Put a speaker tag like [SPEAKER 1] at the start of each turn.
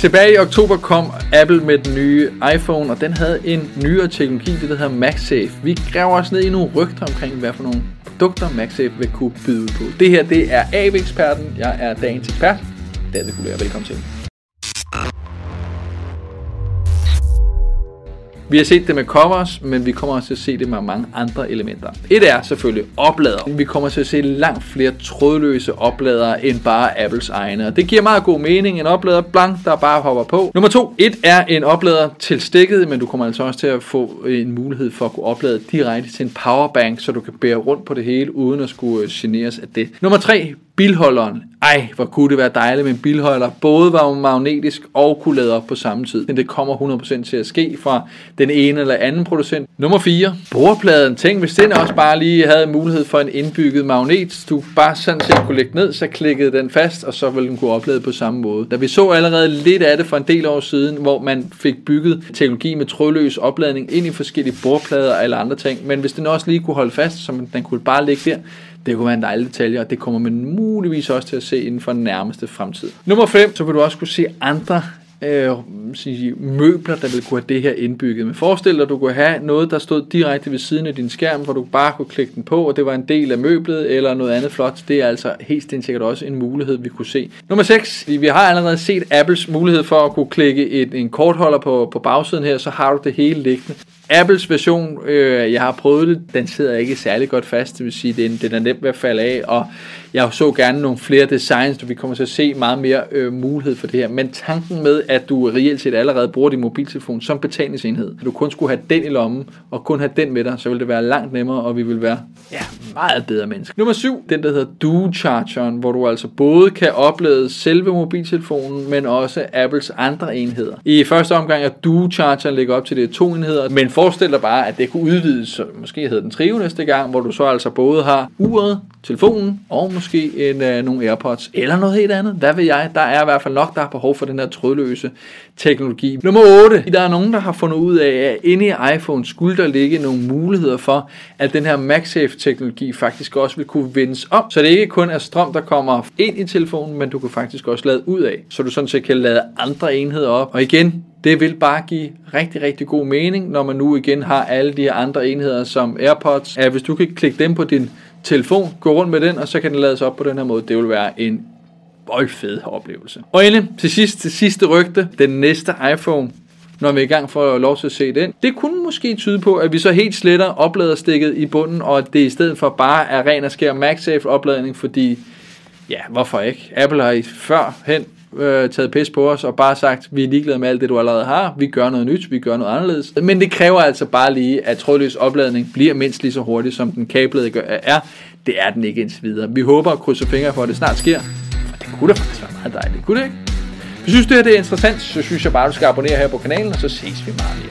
[SPEAKER 1] Tilbage i oktober kom Apple med den nye iPhone, og den havde en nyere teknologi, det der hedder MagSafe. Vi graver os ned i nogle rygter omkring, hvad for nogle produkter MagSafe vil kunne byde på. Det her, det er AV-eksperten. Jeg er dagens ekspert. David Guller, velkommen til. Vi har set det med covers, men vi kommer også til at se det med mange andre elementer. Et er selvfølgelig oplader. Vi kommer til at se langt flere trådløse opladere end bare Apples egne. Og det giver meget god mening. En oplader blank, der bare hopper på. Nummer to. Et er en oplader til stikket, men du kommer altså også til at få en mulighed for at kunne oplade direkte til en powerbank, så du kan bære rundt på det hele, uden at skulle generes af det. Nummer tre bilholderen. Ej, hvor kunne det være dejligt med en bilholder. Både var magnetisk og kunne lade op på samme tid. Men det kommer 100% til at ske fra den ene eller anden producent. Nummer 4. Bordpladen. Tænk, hvis den også bare lige havde mulighed for en indbygget magnet. Du bare sådan set kunne lægge ned, så klikkede den fast, og så ville den kunne oplade på samme måde. Da vi så allerede lidt af det for en del år siden, hvor man fik bygget teknologi med trådløs opladning ind i forskellige bordplader eller andre ting. Men hvis den også lige kunne holde fast, så den kunne bare ligge der, det kunne være en dejlig detalje, og det kommer man muligvis også til at se inden for den nærmeste fremtid. Nummer 5, så vil du også kunne se andre øh, sige, møbler, der ville kunne have det her indbygget. Men forestil dig, at du kunne have noget, der stod direkte ved siden af din skærm, hvor du bare kunne klikke den på, og det var en del af møblet eller noget andet flot. Det er altså helt sikkert også en mulighed, vi kunne se. Nummer 6. Vi har allerede set Apples mulighed for at kunne klikke et, en kortholder på, på bagsiden her, så har du det hele liggende. Apples version, øh, jeg har prøvet det, den sidder ikke særlig godt fast, det vil sige, den, den er nemt ved at falde af, og jeg så gerne nogle flere designs, så vi kommer til at se meget mere øh, mulighed for det her. Men tanken med, at du reelt set allerede bruger din mobiltelefon som betalingsenhed, at du kun skulle have den i lommen, og kun have den med dig, så ville det være langt nemmere, og vi vil være ja, meget bedre menneske. Nummer 7, den der hedder Duo Chargeren, hvor du altså både kan oplade selve mobiltelefonen, men også Apples andre enheder. I første omgang er Duo Chargeren ligger op til det to enheder, men forestil dig bare, at det kunne udvides, så måske hedder den trio næste gang, hvor du så altså både har uret, telefonen og måske en, uh, nogle AirPods eller noget helt andet. Hvad ved jeg? Der er i hvert fald nok, der har behov for den her trådløse teknologi. Nummer 8. Der er nogen, der har fundet ud af, at inde i iPhone skulle der ligge nogle muligheder for, at den her MagSafe-teknologi faktisk også vil kunne vendes om. Så det ikke kun er strøm, der kommer ind i telefonen, men du kan faktisk også lade ud af. Så du sådan set kan lade andre enheder op. Og igen, det vil bare give rigtig, rigtig god mening, når man nu igen har alle de andre enheder som AirPods. At hvis du kan klikke dem på din telefon, gå rundt med den, og så kan den lades op på den her måde. Det vil være en voldfed oplevelse. Og endelig til sidst, til sidste rygte, den næste iPhone, når vi er i gang for at lov til at se den. Det kunne måske tyde på, at vi så helt sletter opladerstikket i bunden, og at det i stedet for bare er ren og skær MagSafe opladning, fordi ja, hvorfor ikke? Apple har i førhen øh, taget pis på os og bare sagt, vi er ligeglade med alt det, du allerede har. Vi gør noget nyt, vi gør noget anderledes. Men det kræver altså bare lige, at trådløs opladning bliver mindst lige så hurtigt, som den kablede er. Det er den ikke indtil videre. Vi håber og krydser fingre for, at det snart sker. For det kunne da faktisk være meget dejligt. Kunne det ikke? Hvis du synes, det her det er interessant, så synes jeg bare, du skal abonnere her på kanalen, og så ses vi meget mere.